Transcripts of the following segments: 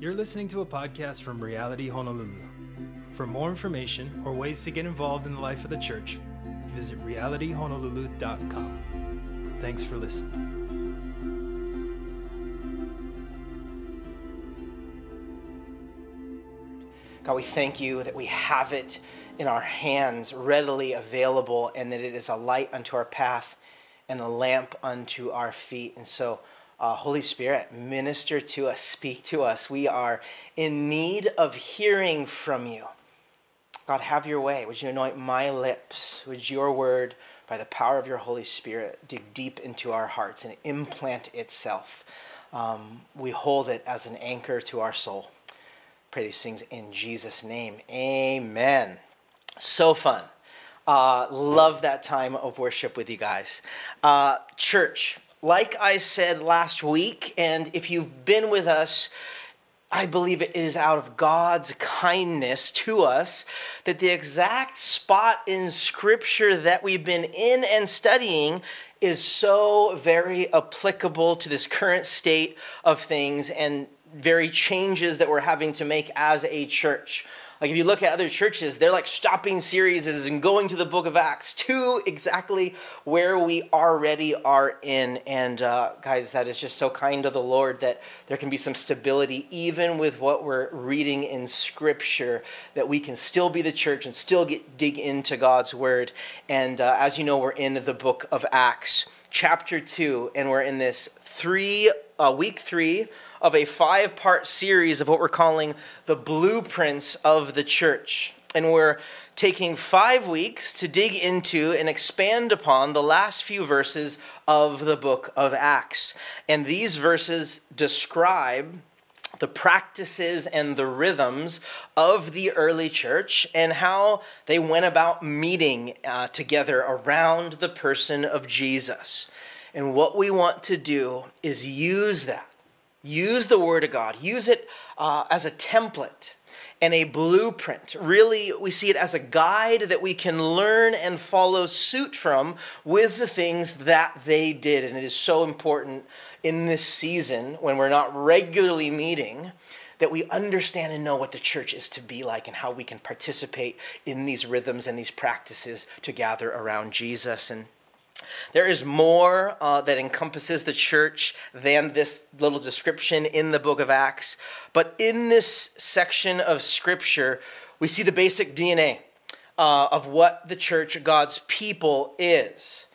You're listening to a podcast from Reality Honolulu. For more information or ways to get involved in the life of the church, visit realityhonolulu.com. Thanks for listening. God, we thank you that we have it in our hands, readily available, and that it is a light unto our path and a lamp unto our feet. And so, uh, Holy Spirit, minister to us, speak to us. We are in need of hearing from you. God, have your way. Would you anoint my lips? Would your word, by the power of your Holy Spirit, dig deep into our hearts and implant itself? Um, we hold it as an anchor to our soul. Pray these things in Jesus' name. Amen. So fun. Uh, love that time of worship with you guys. Uh, church, like I said last week, and if you've been with us, I believe it is out of God's kindness to us that the exact spot in Scripture that we've been in and studying is so very applicable to this current state of things and very changes that we're having to make as a church. Like if you look at other churches, they're like stopping series and going to the book of Acts to exactly where we already are in. And uh, guys, that is just so kind of the Lord that there can be some stability even with what we're reading in Scripture, that we can still be the church and still get dig into God's word. And uh, as you know, we're in the book of Acts, chapter two, and we're in this three uh, week three of a five part series of what we're calling the blueprints of the church. And we're taking five weeks to dig into and expand upon the last few verses of the book of Acts. And these verses describe the practices and the rhythms of the early church and how they went about meeting uh, together around the person of Jesus. And what we want to do is use that Use the Word of God, use it uh, as a template and a blueprint. Really, we see it as a guide that we can learn and follow suit from with the things that they did. And it is so important in this season when we're not regularly meeting that we understand and know what the church is to be like and how we can participate in these rhythms and these practices to gather around Jesus. And there is more uh, that encompasses the church than this little description in the book of Acts. But in this section of scripture, we see the basic DNA uh, of what the church, God's people, is.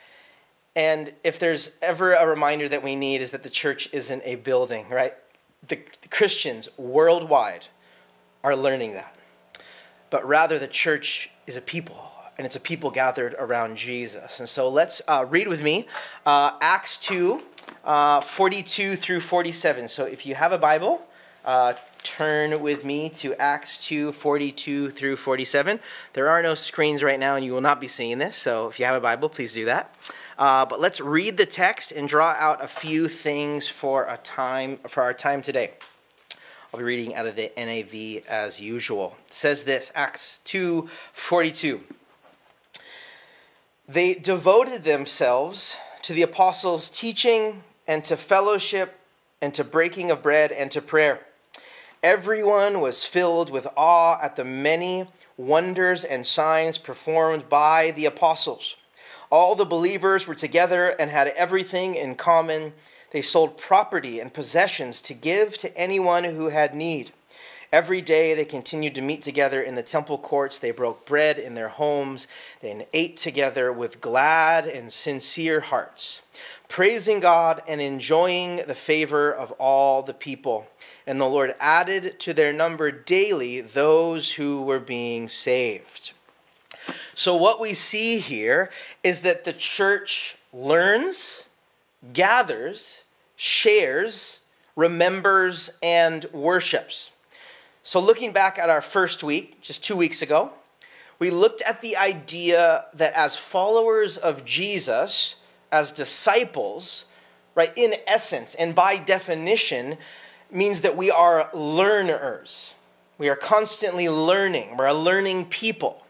And if there's ever a reminder that we need, is that the church isn't a building, right? The Christians worldwide are learning that. But rather, the church is a people and it's a people gathered around Jesus. And so let's uh, read with me uh, Acts 2, uh, 42 through 47. So if you have a Bible, uh, turn with me to Acts 2, 42 through 47. There are no screens right now, and you will not be seeing this. So if you have a Bible, please do that. Uh, but let's read the text and draw out a few things for a time for our time today. I'll be reading out of the NIV as usual. It says this, Acts 2, 42. They devoted themselves to the apostles' teaching and to fellowship and to breaking of bread and to prayer. Everyone was filled with awe at the many wonders and signs performed by the apostles. All the believers were together and had everything in common. They sold property and possessions to give to anyone who had need. Every day they continued to meet together in the temple courts. They broke bread in their homes and ate together with glad and sincere hearts, praising God and enjoying the favor of all the people. And the Lord added to their number daily those who were being saved. So, what we see here is that the church learns, gathers, shares, remembers, and worships. So, looking back at our first week, just two weeks ago, we looked at the idea that as followers of Jesus, as disciples, right, in essence and by definition, means that we are learners. We are constantly learning. We're a learning people.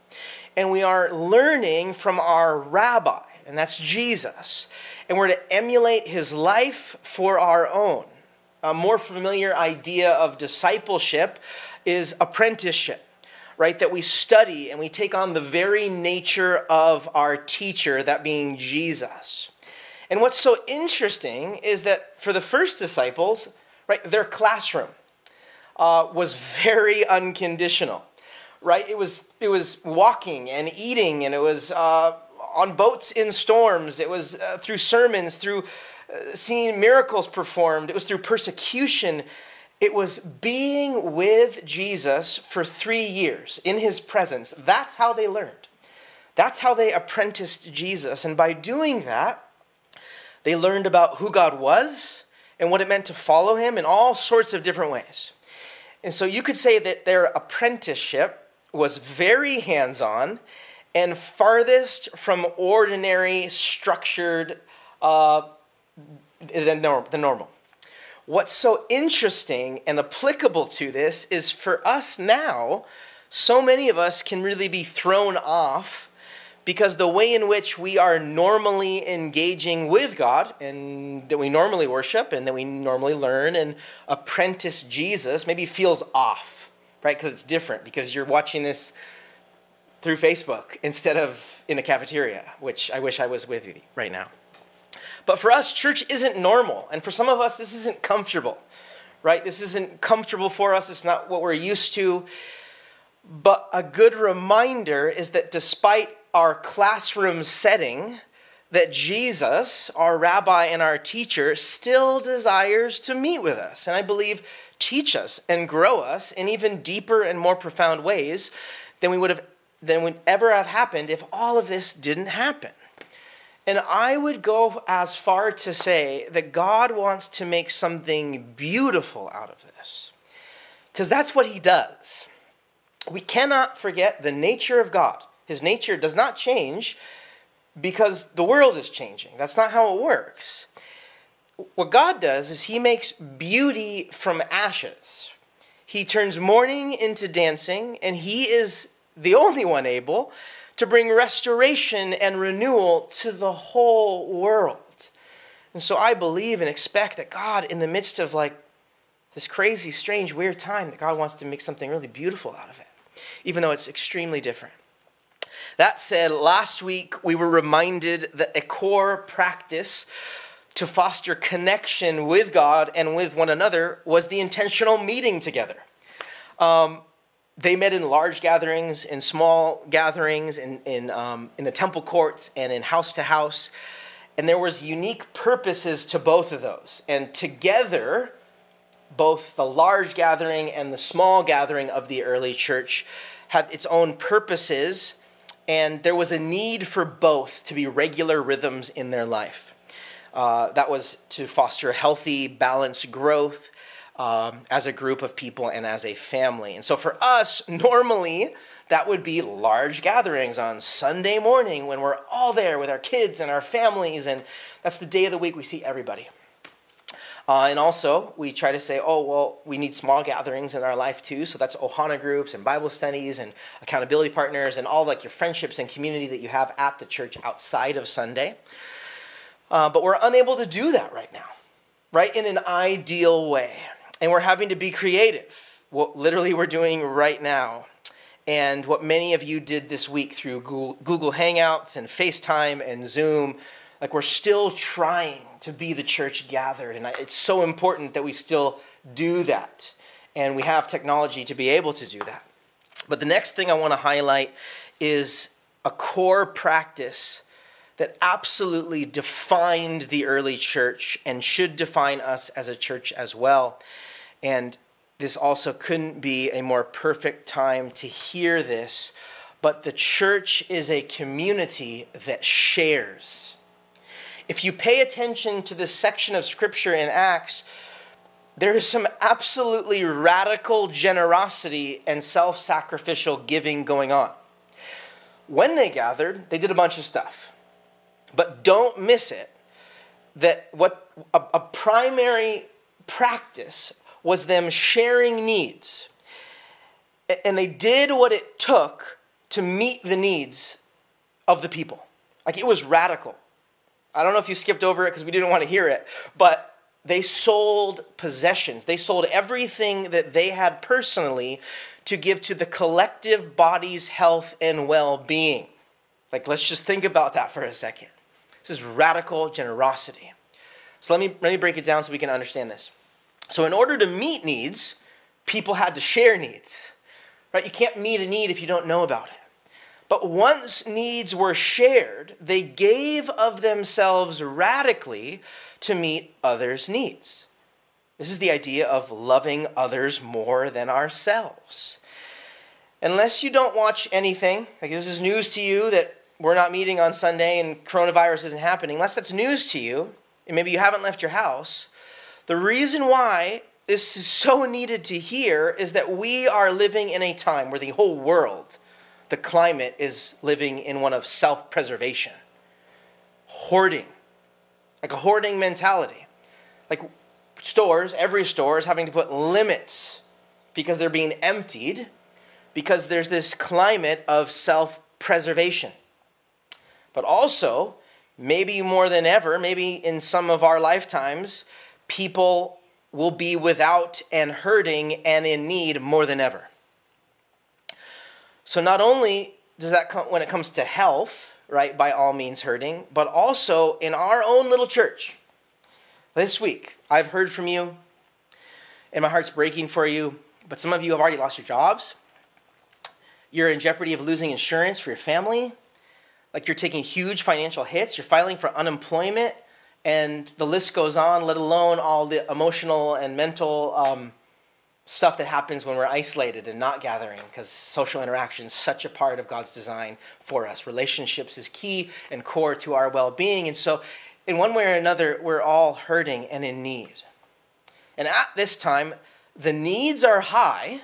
And we are learning from our rabbi, and that's Jesus. And we're to emulate his life for our own. A more familiar idea of discipleship is apprenticeship right? That we study and we take on the very nature of our teacher, that being Jesus. And what's so interesting is that for the first disciples, right, their classroom uh, was very unconditional, right? It was it was walking and eating, and it was uh, on boats in storms. It was uh, through sermons, through seeing miracles performed. It was through persecution it was being with Jesus for three years in his presence. That's how they learned. That's how they apprenticed Jesus. And by doing that, they learned about who God was and what it meant to follow him in all sorts of different ways. And so you could say that their apprenticeship was very hands on and farthest from ordinary, structured, uh, than, than normal. What's so interesting and applicable to this is for us now, so many of us can really be thrown off because the way in which we are normally engaging with God and that we normally worship and that we normally learn and apprentice Jesus maybe feels off, right? Because it's different because you're watching this through Facebook instead of in a cafeteria, which I wish I was with you right now. But for us, church isn't normal. And for some of us, this isn't comfortable, right? This isn't comfortable for us. It's not what we're used to. But a good reminder is that despite our classroom setting, that Jesus, our rabbi and our teacher, still desires to meet with us. And I believe teach us and grow us in even deeper and more profound ways than we would have than would ever have happened if all of this didn't happen. And I would go as far to say that God wants to make something beautiful out of this. Because that's what he does. We cannot forget the nature of God. His nature does not change because the world is changing. That's not how it works. What God does is he makes beauty from ashes. He turns mourning into dancing, and he is the only one able to bring restoration and renewal to the whole world. And so I believe and expect that God, in the midst of like this crazy, strange, weird time, that God wants to make something really beautiful out of it, even though it's extremely different. That said, last week we were reminded that a core practice to foster connection with God and with one another was the intentional meeting together. Um, they met in large gatherings, in small gatherings, in, in, um, in the temple courts, and in house to house. And there was unique purposes to both of those. And together, both the large gathering and the small gathering of the early church had its own purposes, and there was a need for both to be regular rhythms in their life. Uh, that was to foster healthy, balanced growth, um, as a group of people and as a family. And so for us, normally, that would be large gatherings on Sunday morning when we're all there with our kids and our families, and that's the day of the week we see everybody. Uh, and also, we try to say, oh, well, we need small gatherings in our life too. So that's Ohana groups and Bible studies and accountability partners and all like your friendships and community that you have at the church outside of Sunday. Uh, but we're unable to do that right now, right? In an ideal way and we're having to be creative. What literally we're doing right now, and what many of you did this week through Google, Hangouts and FaceTime and Zoom. Like we're still trying to be the church gathered, and it's so important that we still do that. And we have technology to be able to do that. But the next thing I want to highlight is a core practice that absolutely defined the early church and should define us as a church as well. And this also couldn't be a more perfect time to hear this, but the church is a community that shares. If you pay attention to this section of scripture in Acts, there is some absolutely radical generosity and self sacrificial giving going on. When they gathered, they did a bunch of stuff. But don't miss it that what a, a primary practice was them sharing needs. And they did what it took to meet the needs of the people. Like it was radical. I don't know if you skipped over it because we didn't want to hear it, but they sold possessions. They sold everything that they had personally to give to the collective body's health and well being. Like, let's just think about that for a second. This is radical generosity. So, let me, let me break it down so we can understand this. So, in order to meet needs, people had to share needs. Right? You can't meet a need if you don't know about it. But once needs were shared, they gave of themselves radically to meet others' needs. This is the idea of loving others more than ourselves. Unless you don't watch anything, like this is news to you that we're not meeting on Sunday and coronavirus isn't happening, unless that's news to you, and maybe you haven't left your house, the reason why this is so needed to hear is that we are living in a time where the whole world, the climate, is living in one of self preservation, hoarding, like a hoarding mentality. Like stores, every store is having to put limits because they're being emptied because there's this climate of self preservation. But also, maybe more than ever, maybe in some of our lifetimes, people will be without and hurting and in need more than ever. So, not only does that come when it comes to health, right, by all means hurting, but also in our own little church. This week, I've heard from you, and my heart's breaking for you, but some of you have already lost your jobs. You're in jeopardy of losing insurance for your family. Like you're taking huge financial hits. You're filing for unemployment and the list goes on, let alone all the emotional and mental um, stuff that happens when we're isolated and not gathering, because social interaction is such a part of God's design for us. Relationships is key and core to our well being. And so, in one way or another, we're all hurting and in need. And at this time, the needs are high,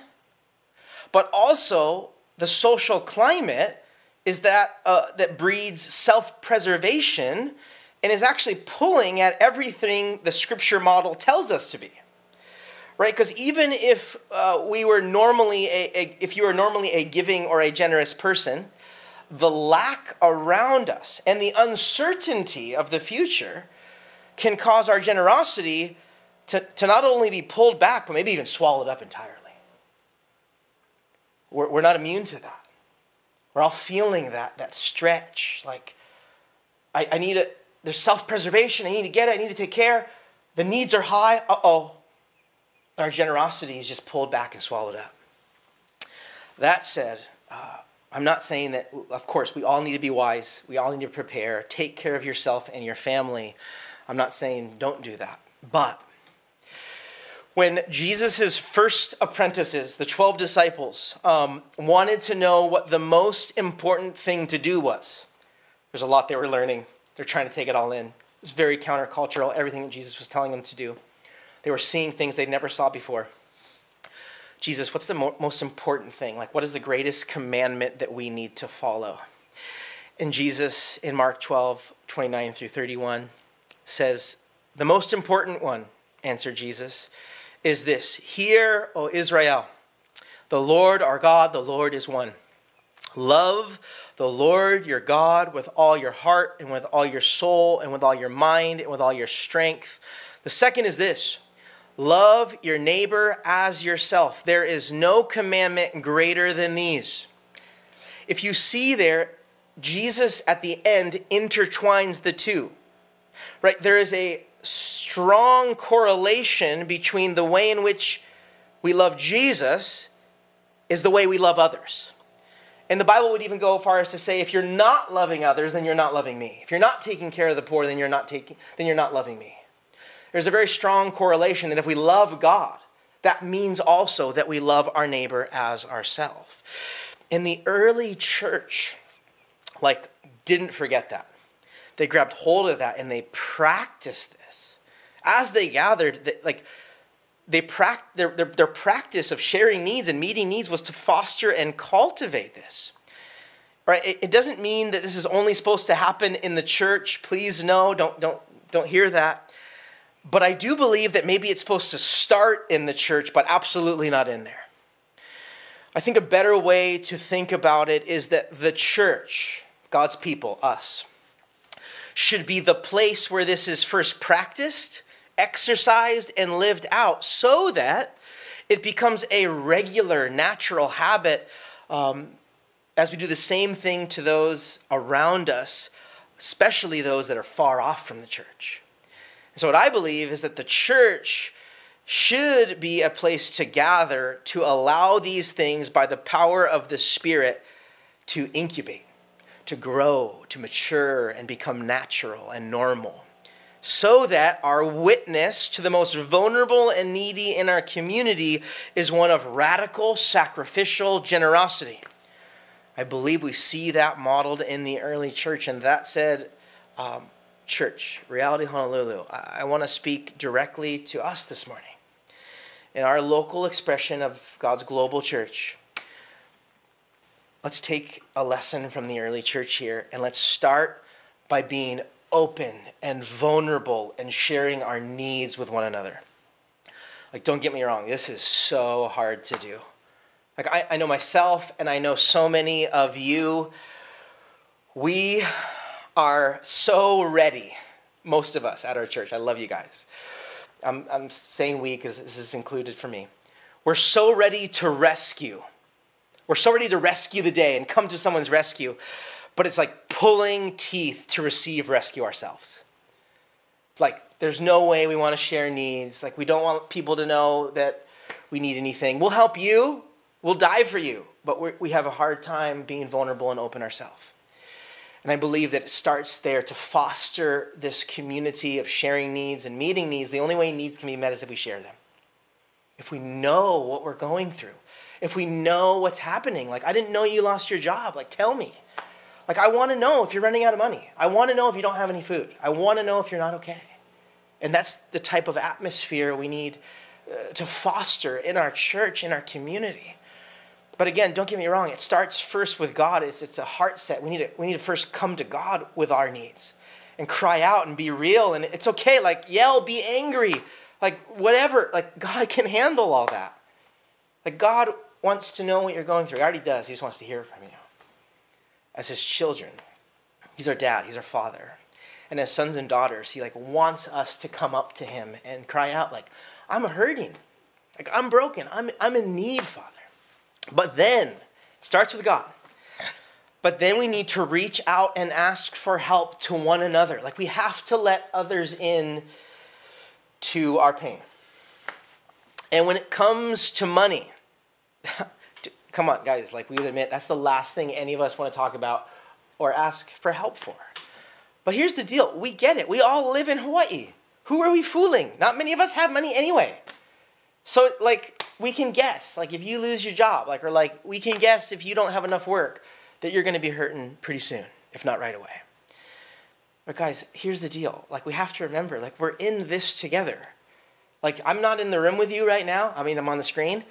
but also the social climate is that, uh, that breeds self preservation and is actually pulling at everything the scripture model tells us to be. Right? Because even if uh, we were normally a, a, if you were normally a giving or a generous person the lack around us and the uncertainty of the future can cause our generosity to, to not only be pulled back but maybe even swallowed up entirely. We're, we're not immune to that. We're all feeling that that stretch like i, I need a there's self preservation. I need to get it. I need to take care. The needs are high. Uh oh. Our generosity is just pulled back and swallowed up. That said, uh, I'm not saying that, of course, we all need to be wise. We all need to prepare. Take care of yourself and your family. I'm not saying don't do that. But when Jesus' first apprentices, the 12 disciples, um, wanted to know what the most important thing to do was, there's a lot they were learning. They're trying to take it all in. It was very countercultural, everything that Jesus was telling them to do. They were seeing things they never saw before. Jesus, what's the mo- most important thing? Like, what is the greatest commandment that we need to follow? And Jesus, in Mark 12, 29 through 31, says, The most important one, answered Jesus, is this Hear, O Israel, the Lord our God, the Lord is one. Love the Lord your God with all your heart and with all your soul and with all your mind and with all your strength. The second is this love your neighbor as yourself. There is no commandment greater than these. If you see there, Jesus at the end intertwines the two. Right? There is a strong correlation between the way in which we love Jesus is the way we love others. And the Bible would even go as far as to say, if you're not loving others, then you're not loving me. If you're not taking care of the poor, then you're not taking, then you're not loving me. There's a very strong correlation that if we love God, that means also that we love our neighbor as ourselves. In the early church, like, didn't forget that. They grabbed hold of that and they practiced this. As they gathered, like, they their, their, their practice of sharing needs and meeting needs was to foster and cultivate this. Right? It, it doesn't mean that this is only supposed to happen in the church. Please no, don't don't don't hear that. But I do believe that maybe it's supposed to start in the church, but absolutely not in there. I think a better way to think about it is that the church, God's people, us, should be the place where this is first practiced exercised and lived out so that it becomes a regular, natural habit um, as we do the same thing to those around us, especially those that are far off from the church. so, what I believe is that the church should be a place to gather to allow these things by the power of the Spirit to incubate, to grow, to mature, and become natural and normal so that our witness to the most vulnerable and needy in our community is one of radical, sacrificial generosity. I believe we see that modeled in the early church. And that said, um, church, Reality Honolulu, I, I want to speak directly to us this morning. In our local expression of God's global church, let's take a lesson from the early church here and let's start by being open and vulnerable and sharing our needs with one another. Like, don't get me wrong, this is so hard to do. Like, I, I know myself and I know so many of you, we are so ready, most of us at our church. I love you guys. I'm, I'm saying we because this is included for me. We're so ready to rescue. We're so ready to rescue the day and come to someone's rescue but it's like pulling teeth to receive rescue ourselves. Like, there's no way we want to share needs. Like, we don't want people to know that we need anything. We'll help you, we'll die for you, but we have a hard time being vulnerable and open ourselves. And I believe that it starts there to foster this community of sharing needs and meeting needs. The only way needs can be met is if we share them. If we know what we're going through, if we know what's happening. Like, I didn't know you lost your job. Like, tell me. Like, I want to know if you're running out of money. I want to know if you don't have any food. I want to know if you're not okay. And that's the type of atmosphere we need uh, to foster in our church, in our community. But again, don't get me wrong, it starts first with God. It's, it's a heart set. We need, to, we need to first come to God with our needs and cry out and be real. And it's okay, like, yell, be angry, like, whatever. Like, God can handle all that. Like, God wants to know what you're going through. He already does. He just wants to hear from you as his children. He's our dad, he's our father. And as sons and daughters, he like wants us to come up to him and cry out like, I'm hurting. Like I'm broken. I'm I'm in need, Father. But then it starts with God. But then we need to reach out and ask for help to one another. Like we have to let others in to our pain. And when it comes to money, come on, guys, like we would admit, that's the last thing any of us want to talk about or ask for help for. But here's the deal we get it. We all live in Hawaii. Who are we fooling? Not many of us have money anyway. So, like, we can guess, like, if you lose your job, like, or like, we can guess if you don't have enough work that you're going to be hurting pretty soon, if not right away. But, guys, here's the deal. Like, we have to remember, like, we're in this together. Like, I'm not in the room with you right now. I mean, I'm on the screen.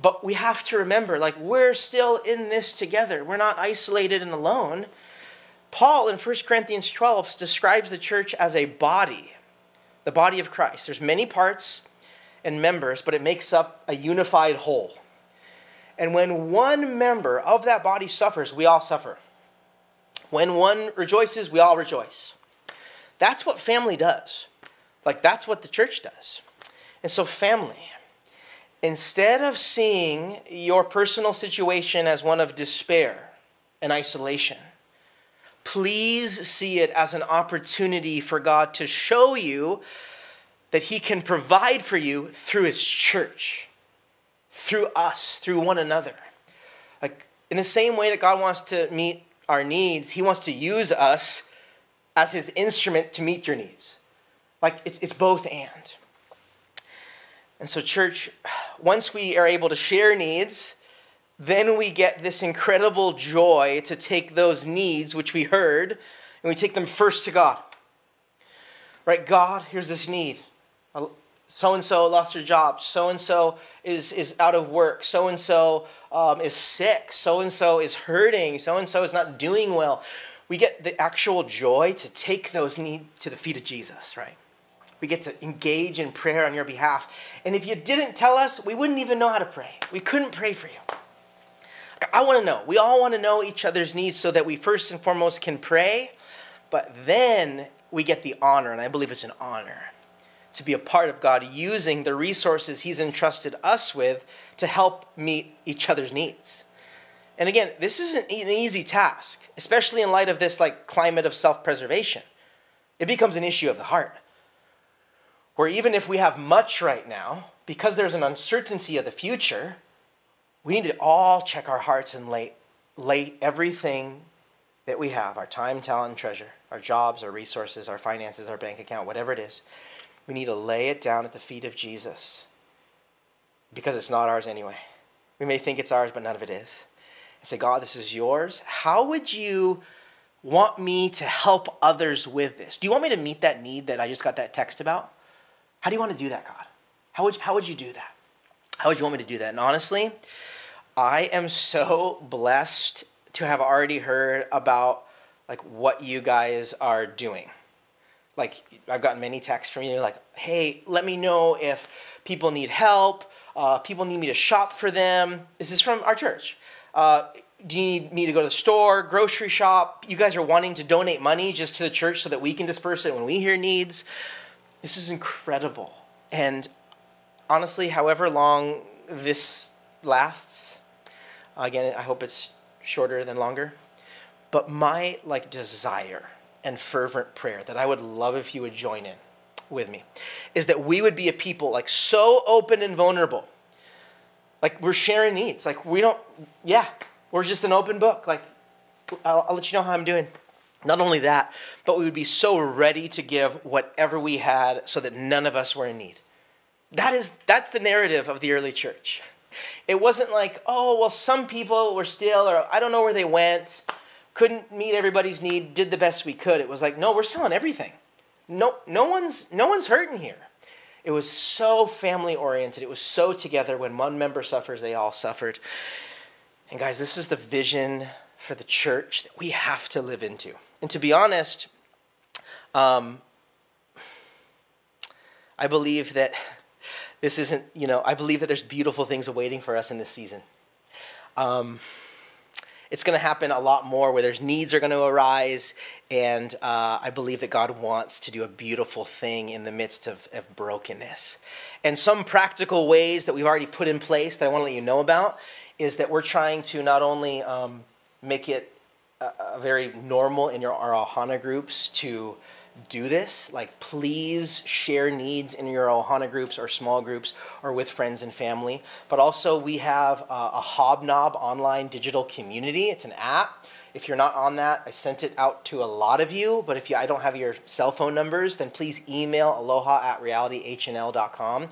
But we have to remember, like, we're still in this together. We're not isolated and alone. Paul in 1 Corinthians 12 describes the church as a body, the body of Christ. There's many parts and members, but it makes up a unified whole. And when one member of that body suffers, we all suffer. When one rejoices, we all rejoice. That's what family does. Like, that's what the church does. And so, family, instead of seeing your personal situation as one of despair and isolation, please see it as an opportunity for God to show you that He can provide for you through His church, through us, through one another. Like, in the same way that God wants to meet our needs, He wants to use us as His instrument to meet your needs. Like, it's, it's both and. And so, church, once we are able to share needs, then we get this incredible joy to take those needs which we heard and we take them first to God. Right? God, here's this need. So and so lost their job. So and so is is out of work. So and so is sick. So and so is hurting. So and so is not doing well. We get the actual joy to take those needs to the feet of Jesus, right? We get to engage in prayer on your behalf. And if you didn't tell us, we wouldn't even know how to pray. We couldn't pray for you. I want to know. We all want to know each other's needs so that we first and foremost can pray, but then we get the honor, and I believe it's an honor, to be a part of God using the resources He's entrusted us with to help meet each other's needs. And again, this isn't an easy task, especially in light of this like climate of self-preservation. It becomes an issue of the heart. Where even if we have much right now, because there's an uncertainty of the future, we need to all check our hearts and lay, lay everything that we have our time, talent, treasure, our jobs, our resources, our finances, our bank account, whatever it is we need to lay it down at the feet of Jesus because it's not ours anyway. We may think it's ours, but none of it is. And say, God, this is yours. How would you want me to help others with this? Do you want me to meet that need that I just got that text about? How do you want to do that, God? How would, how would you do that? How would you want me to do that? And honestly, I am so blessed to have already heard about like what you guys are doing like I've gotten many texts from you like, hey, let me know if people need help. Uh, people need me to shop for them. This is from our church. Uh, do you need me to go to the store, grocery shop? You guys are wanting to donate money just to the church so that we can disperse it when we hear needs. This is incredible. And honestly, however long this lasts, again, I hope it's shorter than longer. But my like desire and fervent prayer that I would love if you would join in with me is that we would be a people like so open and vulnerable. Like we're sharing needs. Like we don't, yeah, we're just an open book. Like I'll, I'll let you know how I'm doing. Not only that, but we would be so ready to give whatever we had so that none of us were in need. That is, that's the narrative of the early church. It wasn't like, oh, well, some people were still, or I don't know where they went couldn't meet everybody's need, did the best we could. It was like, no, we're selling everything. No, no one's no one's hurting here. It was so family oriented. It was so together. When one member suffers, they all suffered. And guys, this is the vision for the church that we have to live into. And to be honest, um, I believe that this isn't, you know, I believe that there's beautiful things awaiting for us in this season. Um, it's going to happen a lot more where there's needs are going to arise and uh, i believe that god wants to do a beautiful thing in the midst of, of brokenness and some practical ways that we've already put in place that i want to let you know about is that we're trying to not only um, make it a very normal in your, our ohana groups to do this. Like, please share needs in your Ohana groups or small groups or with friends and family. But also, we have a, a Hobnob online digital community. It's an app. If you're not on that, I sent it out to a lot of you. But if you, I don't have your cell phone numbers, then please email aloha at realityhnl.com.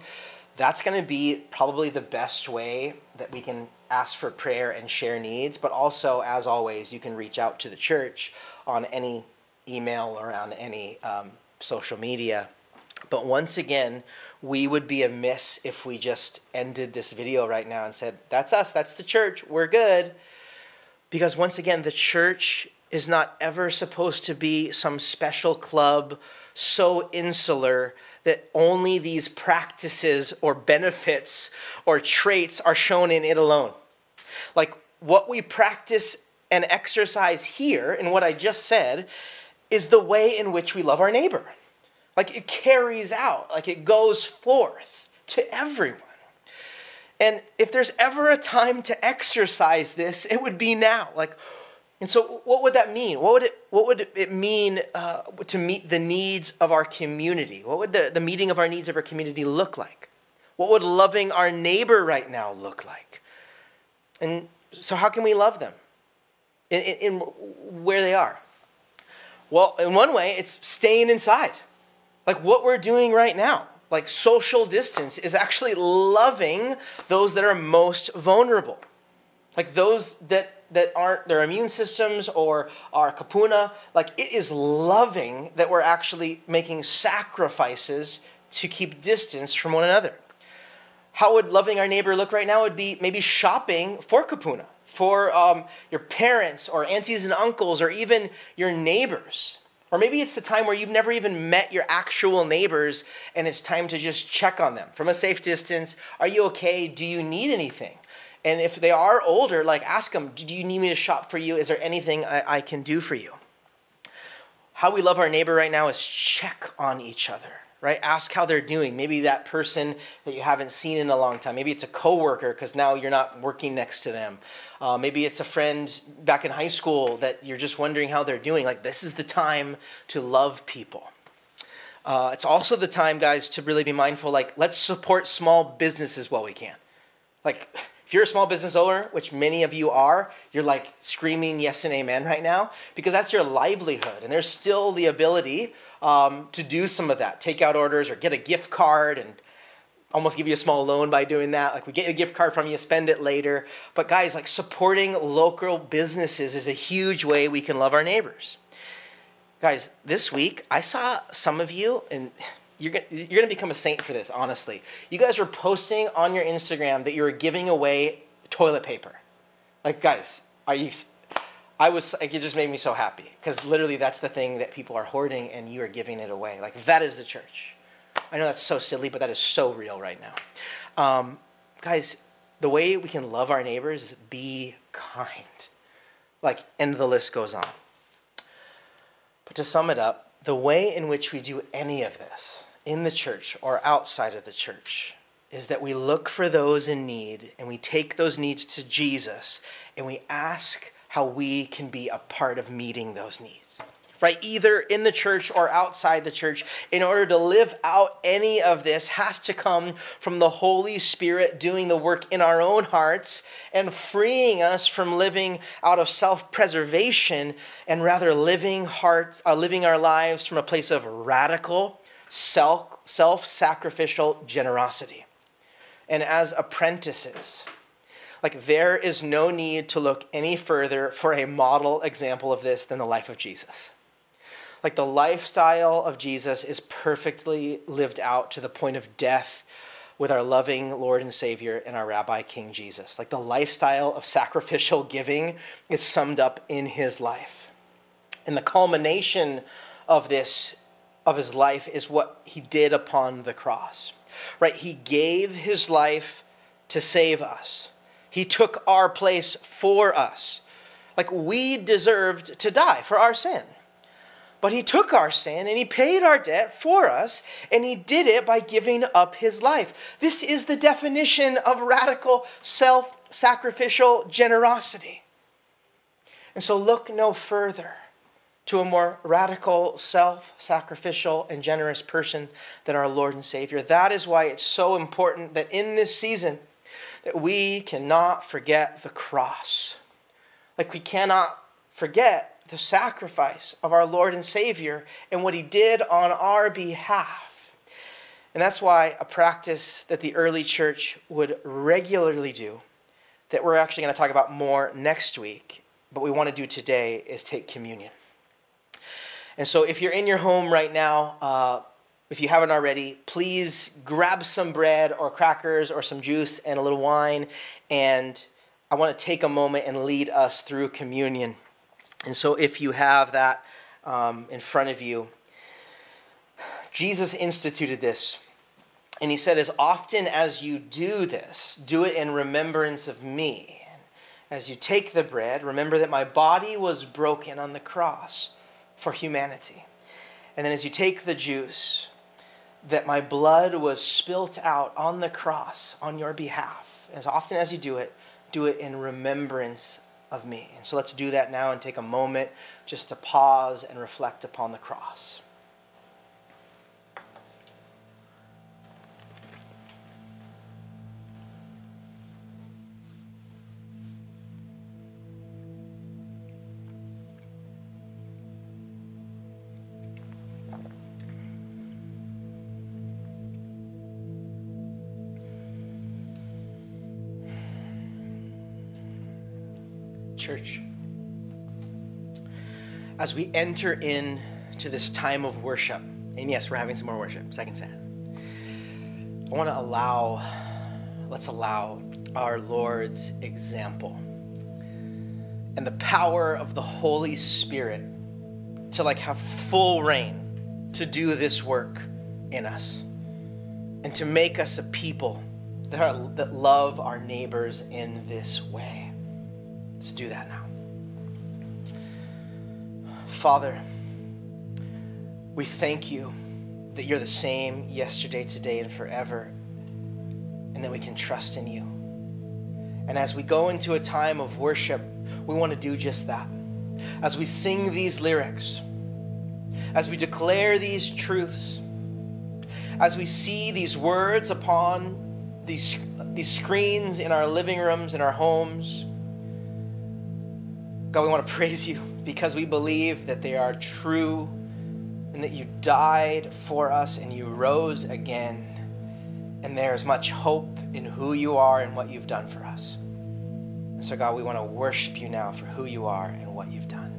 That's going to be probably the best way that we can ask for prayer and share needs. But also, as always, you can reach out to the church on any email or on any um, social media. But once again, we would be amiss if we just ended this video right now and said, That's us, that's the church, we're good. Because once again, the church is not ever supposed to be some special club so insular that only these practices or benefits or traits are shown in it alone. Like what we practice and exercise here, in what I just said, is the way in which we love our neighbor. Like it carries out, like it goes forth to everyone. And if there's ever a time to exercise this, it would be now. Like, and so what would that mean? What would it, what would it mean uh, to meet the needs of our community? What would the, the meeting of our needs of our community look like? What would loving our neighbor right now look like? And so, how can we love them in, in, in where they are? Well, in one way, it's staying inside. Like what we're doing right now. Like social distance is actually loving those that are most vulnerable. Like those that that aren't their immune systems or are kupuna, like it is loving that we're actually making sacrifices to keep distance from one another. How would loving our neighbor look right now? Would be maybe shopping for kupuna for um, your parents or aunties and uncles or even your neighbors. Or maybe it's the time where you've never even met your actual neighbors and it's time to just check on them from a safe distance. Are you okay? Do you need anything? And if they are older, like ask them, do you need me to shop for you? Is there anything I, I can do for you? How we love our neighbor right now is check on each other right? Ask how they're doing. Maybe that person that you haven't seen in a long time. Maybe it's a coworker because now you're not working next to them. Uh, maybe it's a friend back in high school that you're just wondering how they're doing. Like, this is the time to love people. Uh, it's also the time, guys, to really be mindful. Like, let's support small businesses while we can. Like, if you're a small business owner, which many of you are, you're like screaming yes and amen right now because that's your livelihood. And there's still the ability um, to do some of that, take out orders or get a gift card and almost give you a small loan by doing that. Like we get a gift card from you, spend it later. But guys, like supporting local businesses is a huge way we can love our neighbors. Guys, this week I saw some of you, and you're gonna, you're gonna become a saint for this, honestly. You guys were posting on your Instagram that you were giving away toilet paper. Like, guys, are you? I was. Like, it just made me so happy because literally that's the thing that people are hoarding, and you are giving it away. Like that is the church. I know that's so silly, but that is so real right now. Um, guys, the way we can love our neighbors is be kind. Like, and the list goes on. But to sum it up, the way in which we do any of this in the church or outside of the church is that we look for those in need and we take those needs to Jesus and we ask how we can be a part of meeting those needs. Right? Either in the church or outside the church, in order to live out any of this, has to come from the Holy Spirit doing the work in our own hearts and freeing us from living out of self preservation and rather living, hearts, uh, living our lives from a place of radical, self sacrificial generosity. And as apprentices, like there is no need to look any further for a model example of this than the life of Jesus. Like the lifestyle of Jesus is perfectly lived out to the point of death with our loving Lord and Savior and our Rabbi King Jesus. Like the lifestyle of sacrificial giving is summed up in his life. And the culmination of this, of his life, is what he did upon the cross. Right? He gave his life to save us. He took our place for us. Like we deserved to die for our sin. But he took our sin and he paid our debt for us, and he did it by giving up his life. This is the definition of radical self sacrificial generosity. And so look no further to a more radical, self sacrificial, and generous person than our Lord and Savior. That is why it's so important that in this season, that we cannot forget the cross. Like we cannot forget the sacrifice of our Lord and Savior and what he did on our behalf. And that's why a practice that the early church would regularly do, that we're actually going to talk about more next week, but we want to do today, is take communion. And so if you're in your home right now, uh, if you haven't already, please grab some bread or crackers or some juice and a little wine. And I want to take a moment and lead us through communion. And so, if you have that um, in front of you, Jesus instituted this. And he said, As often as you do this, do it in remembrance of me. As you take the bread, remember that my body was broken on the cross for humanity. And then as you take the juice, that my blood was spilt out on the cross on your behalf. As often as you do it, do it in remembrance of me. And so let's do that now and take a moment just to pause and reflect upon the cross. As we enter in to this time of worship, and yes, we're having some more worship, second set. I want to allow, let's allow our Lord's example and the power of the Holy Spirit to like have full reign to do this work in us and to make us a people that, are, that love our neighbors in this way. Let's do that now. Father, we thank you that you're the same yesterday, today, and forever, and that we can trust in you. And as we go into a time of worship, we want to do just that. As we sing these lyrics, as we declare these truths, as we see these words upon these, these screens in our living rooms, in our homes, God, we want to praise you because we believe that they are true and that you died for us and you rose again. And there is much hope in who you are and what you've done for us. And so, God, we want to worship you now for who you are and what you've done.